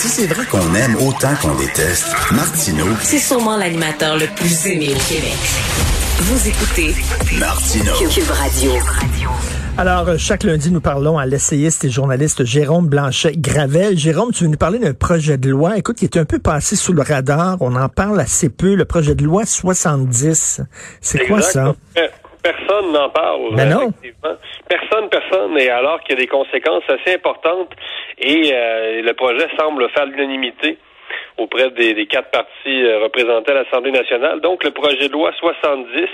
si c'est vrai qu'on aime autant qu'on déteste, Martineau, C'est sûrement l'animateur le plus aimé au Québec. Vous écoutez Martineau. Cube Radio. Alors, euh, chaque lundi, nous parlons à l'essayiste et journaliste Jérôme Blanchet-Gravel. Jérôme, tu veux nous parler d'un projet de loi, écoute, qui est un peu passé sous le radar. On en parle assez peu, le projet de loi 70. C'est quoi ça? Personne n'en parle. Ben non. effectivement. Personne, personne. Et alors qu'il y a des conséquences assez importantes et euh, le projet semble faire l'unanimité auprès des, quatre partis euh, représentés à l'Assemblée nationale. Donc, le projet de loi 70,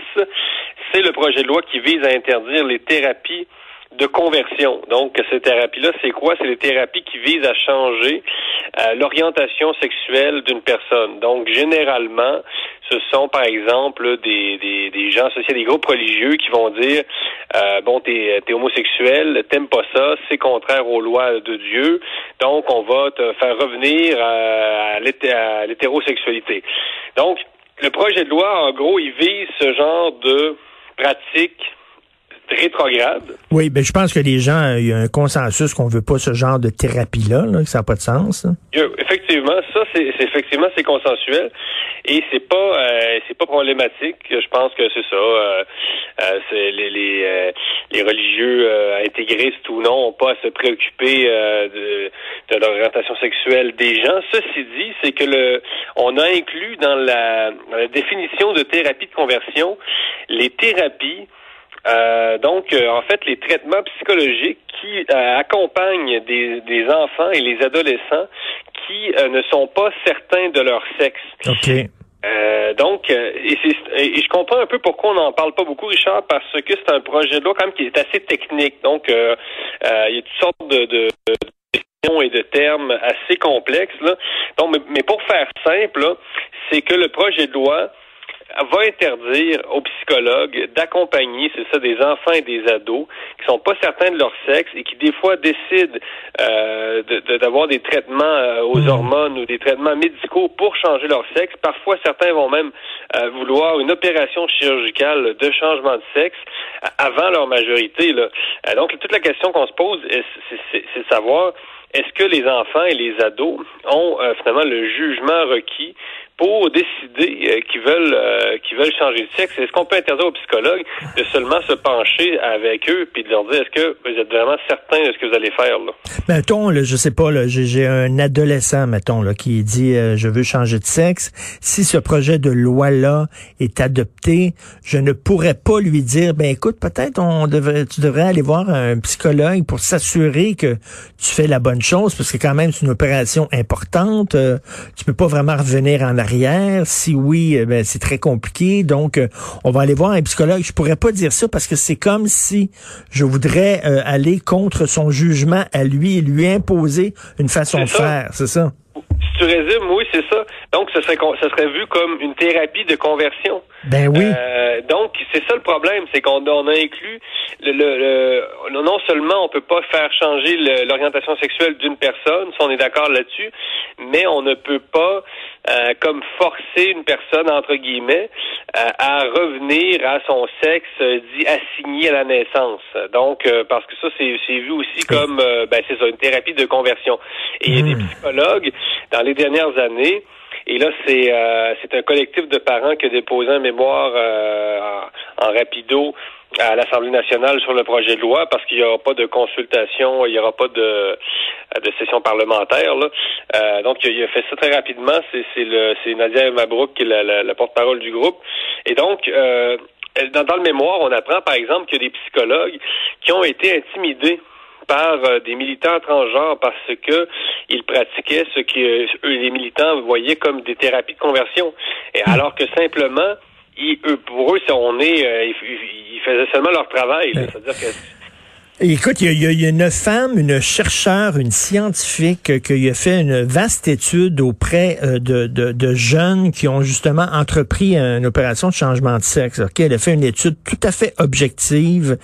c'est le projet de loi qui vise à interdire les thérapies de conversion. Donc, ces thérapies-là, c'est quoi? C'est les thérapies qui visent à changer euh, l'orientation sexuelle d'une personne. Donc, généralement, ce sont, par exemple, des, des, des gens associés à des groupes religieux qui vont dire, euh, bon, t'es es homosexuel, t'aimes pas ça, c'est contraire aux lois de Dieu, donc on va te faire revenir à, à l'hété- à l'hétérosexualité. Donc, le projet de loi, en gros, il vise ce genre de pratique rétrograde. Oui, ben je pense que les gens, euh, il y a un consensus qu'on veut pas ce genre de thérapie-là, là, que ça n'a pas de sens. là. Effectivement, ça c'est c'est- effectivement c'est consensuel et c'est pas euh, c'est pas problématique. Je pense que c'est ça. euh, euh, c'est les les, euh, les religieux euh, intégristes ou non ont pas à se préoccuper euh, de, de l'orientation sexuelle des gens. Ceci dit, c'est que le on a inclus dans la, dans la définition de thérapie de conversion les thérapies euh, donc, euh, en fait, les traitements psychologiques qui euh, accompagnent des, des enfants et les adolescents qui euh, ne sont pas certains de leur sexe. OK. Euh, donc, euh, et, c'est- et je comprends un peu pourquoi on n'en parle pas beaucoup, Richard, parce que c'est un projet de loi quand même qui est assez technique. Donc, euh, euh, il y a toutes sortes de, de, de et de termes assez complexes. Là. Donc, mais, mais pour faire simple, c'est que le projet de loi va interdire aux psychologues d'accompagner, c'est ça, des enfants et des ados qui sont pas certains de leur sexe et qui des fois décident euh, de- de- d'avoir des traitements euh, aux Mhm. hormones ou des traitements médicaux pour changer leur sexe. Parfois, certains vont même euh, vouloir une opération chirurgicale de changement de sexe a- avant leur majorité. Là. Euh, donc, toute la question qu'on se pose, est- c'est- c'est c'est de savoir est-ce que les enfants et les ados ont euh, finalement le jugement requis pour décider euh, qu'ils veulent euh, qu'ils veulent changer de sexe Est-ce qu'on peut interdire aux psychologues de seulement se pencher avec eux puis de leur dire est-ce que vous êtes vraiment certain de ce que vous allez faire là? Mettons, là, je sais pas, là, j'ai un adolescent, mettons, là, qui dit euh, je veux changer de sexe. Si ce projet de loi-là est adopté, je ne pourrais pas lui dire ben écoute, peut-être on devrait tu devrais aller voir un psychologue pour s'assurer que tu fais la bonne chose, parce que quand même c'est une opération importante. euh, tu peux pas vraiment revenir en arrière. Si oui, euh, ben c'est très compliqué. Donc euh, on va aller voir un psychologue. Je pourrais pas dire ça parce que c'est comme si je voudrais euh, aller contre son jugement à lui et lui imposer une façon de faire. C'est ça? Si tu résumes, oui, c'est ça. Donc, ce serait, ce serait vu comme une thérapie de conversion. Ben oui. Euh, donc, c'est ça le problème, c'est qu'on on a inclus le, le- le- non seulement on peut pas faire changer l'orientation sexuelle d'une personne, si on est d'accord là-dessus, mais on ne peut pas euh, comme forcer une personne entre guillemets euh, à revenir à son sexe euh, dit assigné à la naissance. Donc, euh, parce que ça c'est vu aussi comme ben c'est ça une thérapie de conversion. Et il y a des psychologues dans les dernières années et là, c'est euh, c'est un collectif de parents qui a déposé un mémoire euh, en, rapido à l'Assemblée nationale sur le projet de loi parce qu'il n'y aura pas de consultation, il n'y aura pas de, de session parlementaire. Là. Euh, donc, il a fait ça très rapidement. C'est Nadia Mabrouk qui est la porte-parole du groupe. Et donc, euh, dans, dans le mémoire, on apprend par exemple qu'il y a des psychologues qui ont été intimidés par euh, des militants transgenres parce que ils pratiquaient ce que euh, eux, les militants voyaient comme des thérapies de conversion. Et alors que simplement, ils, eux, pour eux, on est, euh, ils, ils faisaient seulement leur travail. C'est-à-dire que Écoute, il y, a, il y a- une femme, une chercheure, une scientifique euh, qui a fait une vaste étude auprès euh, de, de, de jeunes qui ont justement entrepris une opération de changement de sexe. ok? Elle a fait une étude tout à fait objective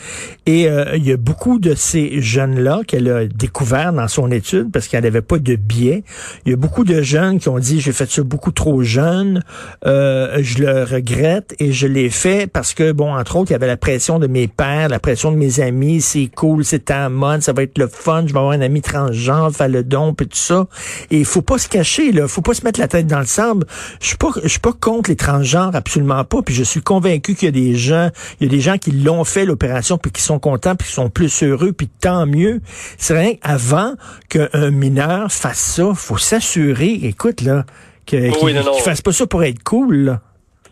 et euh, il y a beaucoup de ces jeunes-là qu'elle a découvert dans son étude parce qu'elle n'avait pas de biais. Il y a beaucoup de jeunes qui ont dit j'ai fait ça beaucoup trop jeune, euh, je le regrette et je l'ai fait parce que bon entre autres il y avait la pression de mes pères, la pression de mes amis, c'est cool, c'est ta mode, ça va être le fun, je vais avoir un ami transgenre, faire le don, puis tout ça. Et il faut pas se cacher, là, faut pas se mettre la tête dans le sable. Je suis pas, je suis pas contre les transgenres, absolument pas. Puis je suis convaincu qu'il y a des gens, il y a des gens qui l'ont fait l'opération, puis qui sont contents, puis qui sont plus heureux, puis tant mieux. C'est rien avant qu'un mineur fasse ça, faut s'assurer, écoute là, qu'il fasse pas ça pour être cool. Là.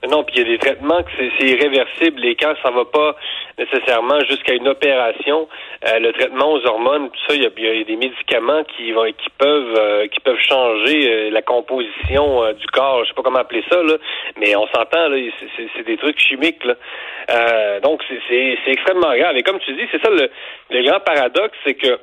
Non, puis il y a des traitements que c'est irréversible et quand ça va pas nécessairement jusqu'à une opération, euh, le traitement aux hormones, tout ça, il y a, des médicaments qui vont qui peuvent euh, qui peuvent changer euh, la composition du corps, je sais pas comment appeler ça là, mais on s'entend là, c'est des trucs chimiques là. donc c'est extrêmement grave. Et comme tu dis, c'est ça le, le grand paradoxe, c'est que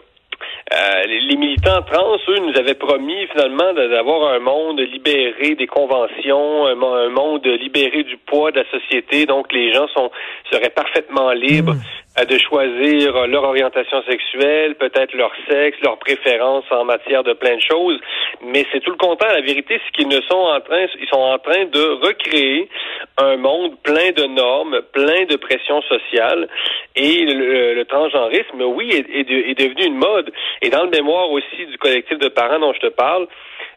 euh, les militants trans, eux, nous avaient promis finalement d'avoir un monde libéré des conventions, un, monde libéré du poids de la société. Donc, les gens sont seraient parfaitement libres mm de choisir leur orientation sexuelle, peut-être leur sexe, leurs préférences en matière de plein de choses, mais c'est tout le contraire. La vérité, c'est qu'ils ne sont en train, ils sont en train de recréer un monde plein de normes, plein de pression sociale, et le, transgenrisme, oui, est, devenu une mode. Et dans le mémoire aussi du collectif de parents dont je te parle,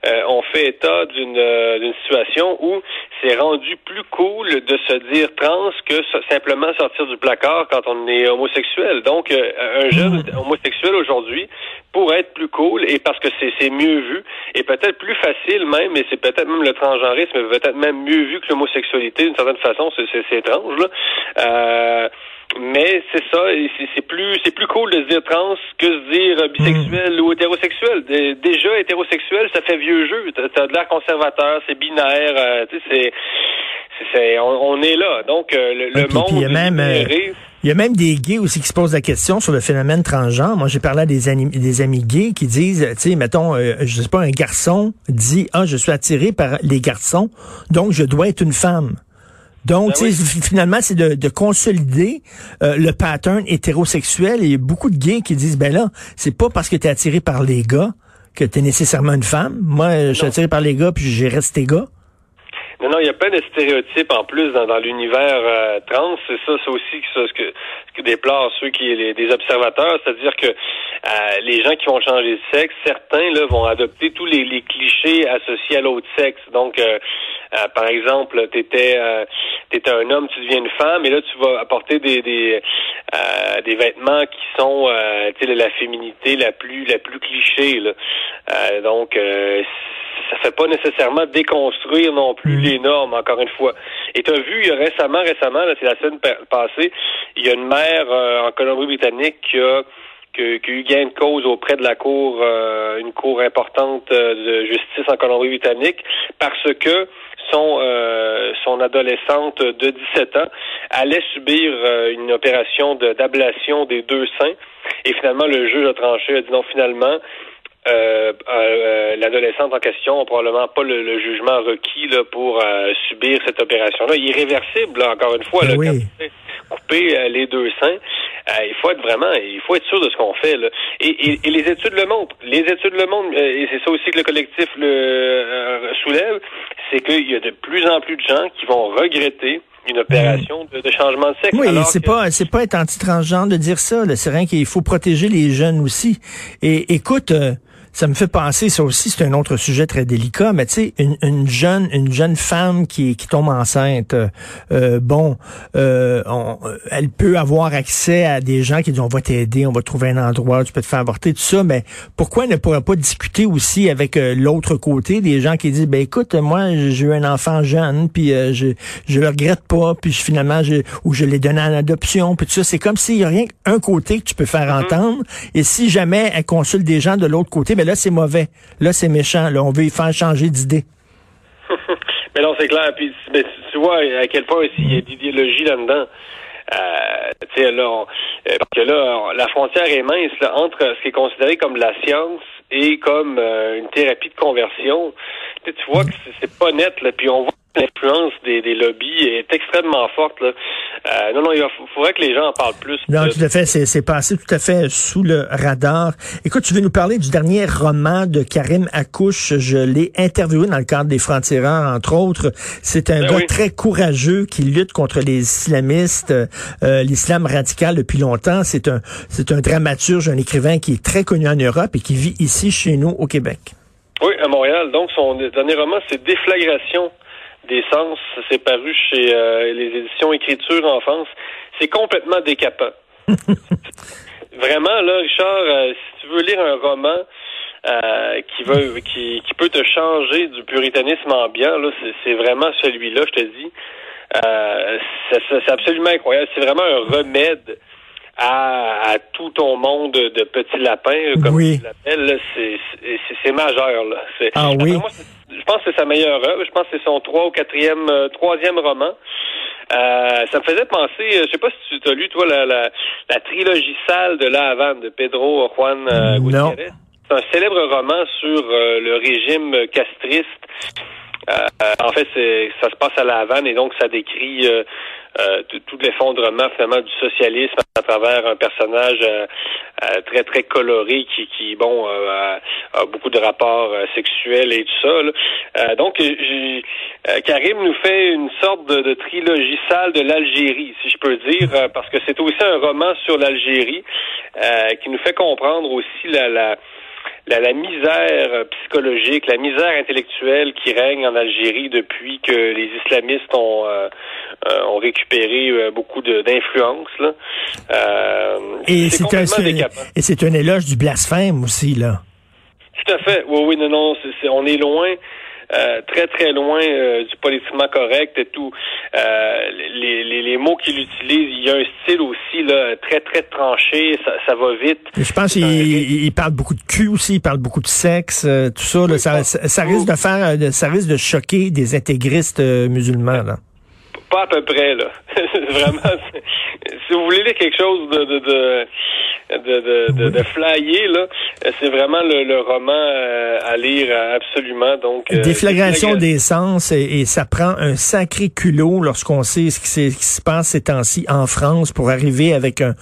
euh, on fait état d'une euh, d'une situation où c'est rendu plus cool de se dire trans que simplement sortir du placard quand on est homosexuel. Donc, euh, un jeune hmm. homosexuel aujourd'hui pourrait être plus cool et parce que c'est mieux vu et peut-être plus facile même, et c'est peut-être même le transgenrisme peut-être même mieux vu que l'homosexualité d'une certaine façon, c'est étrange là. Euh, mais c'est ça, c'est plus c'est plus cool de se dire trans que de se dire bisexuel hmm. ou hétérosexuel. Déjà hétérosexuel, ça fait vieux jeu. T'as de l'air conservateur, c'est binaire, euh, tu sais, c'est on, est là. Donc euh, le, monde. il y a même euh, il y a même des gays aussi qui se posent la question sur le phénomène transgenre. Moi, j'ai parlé à des, amis, des amis gays qui disent, tu sais, mettons, je sais pas, un garçon dit, ah, je suis attiré par les garçons, donc je dois être une femme. Donc, ben finalement, c'est de, consolider euh, le pattern hétérosexuel. Et il y a beaucoup de gays qui disent, ben là, c'est pas parce que tu es attiré par les gars que tu es nécessairement une femme. Moi, je suis attiré par les gars, puis j'ai resté gars. Non, non, il y a plein de stéréotypes en plus dans, l'univers euh, trans. C'est ça, c'est aussi ce que, que déplorent ceux qui les, des observateurs, c'est-à-dire que euh, les gens qui vont changer de sexe, certains là vont adopter tous les, les clichés associés à l'autre sexe. Donc, euh, par exemple, tu étais, euh, un homme, tu deviens une femme, et là, tu vas apporter des, des, euh, des vêtements qui sont euh, la féminité la plus la plus cliché. Là. Euh, donc, ça fait pas nécessairement déconstruire non plus mm. les normes, encore une fois. Et tu as vu récemment, récemment, c'est la semaine passée, il y a une mère en Colombie-Britannique qui a qui, a eu gain de cause auprès de la cour, une cour importante de justice en Colombie-Britannique, parce que son, euh, son adolescente de 17 ans allait subir euh, une opération d'ablation des deux seins. Et finalement, le juge a tranché, a dit non, finalement, euh, l'adolescente en question n'a probablement pas le, jugement requis là, pour subir cette opération-là. Irréversible, encore une fois, là, oui. Couper les deux seins. il faut être vraiment, il faut être sûr de ce qu'on fait. Là. Et, et, les études le montrent. Les études le montrent, et c'est ça aussi que le collectif le soulève c'est qu'il y a de plus en plus de gens qui vont regretter une opération de, changement de sexe. Oui, c'est pas c'est pas être anti-transgenre de dire ça. C'est rien qu'il faut protéger les jeunes aussi. Et écoute, euh, ça me fait penser, ça aussi, c'est un autre sujet très délicat, mais tu sais, une, une, jeune une jeune femme qui, qui tombe enceinte, euh, bon, euh, elle peut avoir accès à des gens qui disent on va t'aider, on va trouver un endroit, tu peux te faire avorter, tout ça, mais pourquoi ne pourrait pas discuter aussi avec euh, l'autre côté, des gens qui disent, ben écoute, moi j'ai eu un enfant jeune, puis euh, je je le regrette pas, puis finalement, je, ou je l'ai donné en adoption, puis tout ça, c'est comme s'il y a rien qu'un côté que tu peux faire mm-hmm. entendre, et si jamais elle consulte des gens de l'autre côté, mais là, c'est mauvais. Là, c'est méchant. Là, on veut y faire changer d'idée. mais non, c'est clair. Puis, tu vois à quel point il y a d'idéologie là-dedans. Euh, tu sais, là, euh, parce que là, la frontière est mince entre ce qui est considéré comme la science et comme euh, une thérapie de conversion. Tu, vois que c'est pas net. Là, puis on voit l'influence des, des, lobbies est extrêmement forte. Là. Euh, non, non, il faudrait que les gens en parlent plus. Non, tout à fait, c'est passé tout à fait sous le radar. Écoute, tu veux nous parler du dernier roman de Karim Akouche? Je l'ai interviewé dans le cadre des Francs-Tireurs, entre autres. C'est un ben gars très courageux qui lutte contre les islamistes, euh, l'islam radical depuis longtemps. C'est un, c'est un dramaturge, un écrivain qui est très connu en Europe et qui vit ici chez nous au Québec. Oui, à Montréal. Donc, son dernier roman, c'est Déflagration des sens. C'est paru chez euh, les éditions Écriture en France. C'est complètement décapant. Vraiment, là, Richard, euh, si tu veux lire un roman euh, qui veut qui, qui peut te changer du puritanisme ambiant, là, c'est vraiment celui-là, je te dis. c'est absolument incroyable. C'est vraiment un remède à, tout ton monde de petits lapins, comme oui. tu l'appelles. C'est majeur. Là. Ah oui? Je pense que c'est sa meilleure œuvre. Je pense que c'est son trois ou quatrième, euh, troisième roman. Euh, ça me faisait penser, euh, je sais pas si tu as lu, toi, la, la, la trilogie sale de La Havane de Pedro Juan euh, Gutiérrez. C'est un célèbre roman sur le régime castriste. en fait, c'est, ça se passe à La Havane et donc ça décrit euh, tout l'effondrement finalement du socialisme à travers un personnage euh, euh, très très coloré qui, qui bon a, beaucoup de rapports sexuels et tout ça. donc Karim nous fait une sorte de, trilogie sale de l'Algérie, si je peux dire, parce que c'est aussi un roman sur l'Algérie qui nous fait comprendre aussi la, la la, la, misère psychologique, la misère intellectuelle qui règne en Algérie depuis que les islamistes ont, euh, euh ont récupéré euh, beaucoup d'influence. Euh, et c'est un, et c'est un éloge du blasphème aussi, là. Tout à fait. Oui, oui, non, non, on est loin. Euh, très très loin euh, du politiquement correct et tout. Euh, les, les, les, mots qu'il utilise, il y a un style aussi là très très tranché, ça, ça va vite. Je pense qu'il il parle beaucoup de cul aussi, il parle beaucoup de sexe, tout ça, là, ça, ça, risque de faire, ça risque de choquer des intégristes musulmans là. Pas à peu près là. Vraiment, si vous voulez lire quelque chose de, de, de de, de, de, flyer, là. C'est vraiment le, roman euh, à lire absolument. Donc, euh, Déflagration des sens et, ça prend un sacré culot lorsqu'on sait ce qui, se passe ces temps-ci en France pour arriver avec un,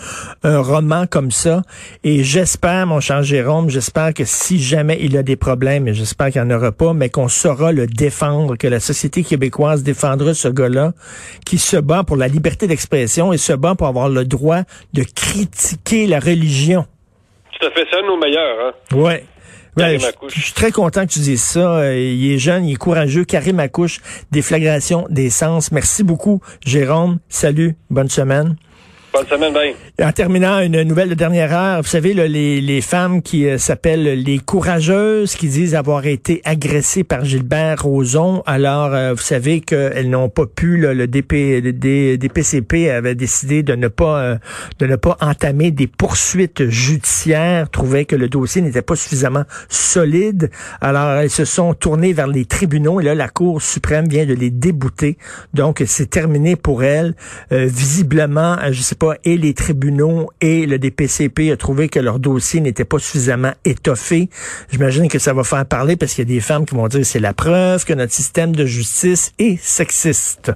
un roman comme ça. Et j'espère, mon cher Jérôme, j'espère que si jamais il a des problèmes, et j'espère qu'il n'y en aura pas, mais qu'on saura le défendre, que la société québécoise défendra ce gars-là qui se bat pour la liberté d'expression et se bat pour avoir le droit de critiquer la religion. Tout à fait, c'est un de nos meilleurs. Hein? Ouais. je, suis très content que tu dises ça. Euh, il est jeune, il est courageux. Karim Accouche, déflagration des sens. Merci beaucoup, Jérôme. Salut, bonne semaine. En terminant, une nouvelle de dernière heure. Vous savez, les, les femmes qui euh, s'appellent les courageuses, qui disent avoir été agressées par Gilbert Rozon. Alors, euh, vous savez qu'elles n'ont pas pu, le, DP, DPCP avait décidé de ne pas euh, de ne pas entamer des poursuites judiciaires, trouvait que le dossier n'était pas suffisamment solide. Alors, elles se sont tournées vers les tribunaux et là, la Cour suprême vient de les débouter. Donc, c'est terminé pour elles. visiblement, je sais pas, et les tribunaux et le DPCP a trouvé que leur dossier n'était pas suffisamment étoffé. J'imagine que ça va faire parler parce qu'il y a des femmes qui vont dire c'est la preuve que notre système de justice est sexiste.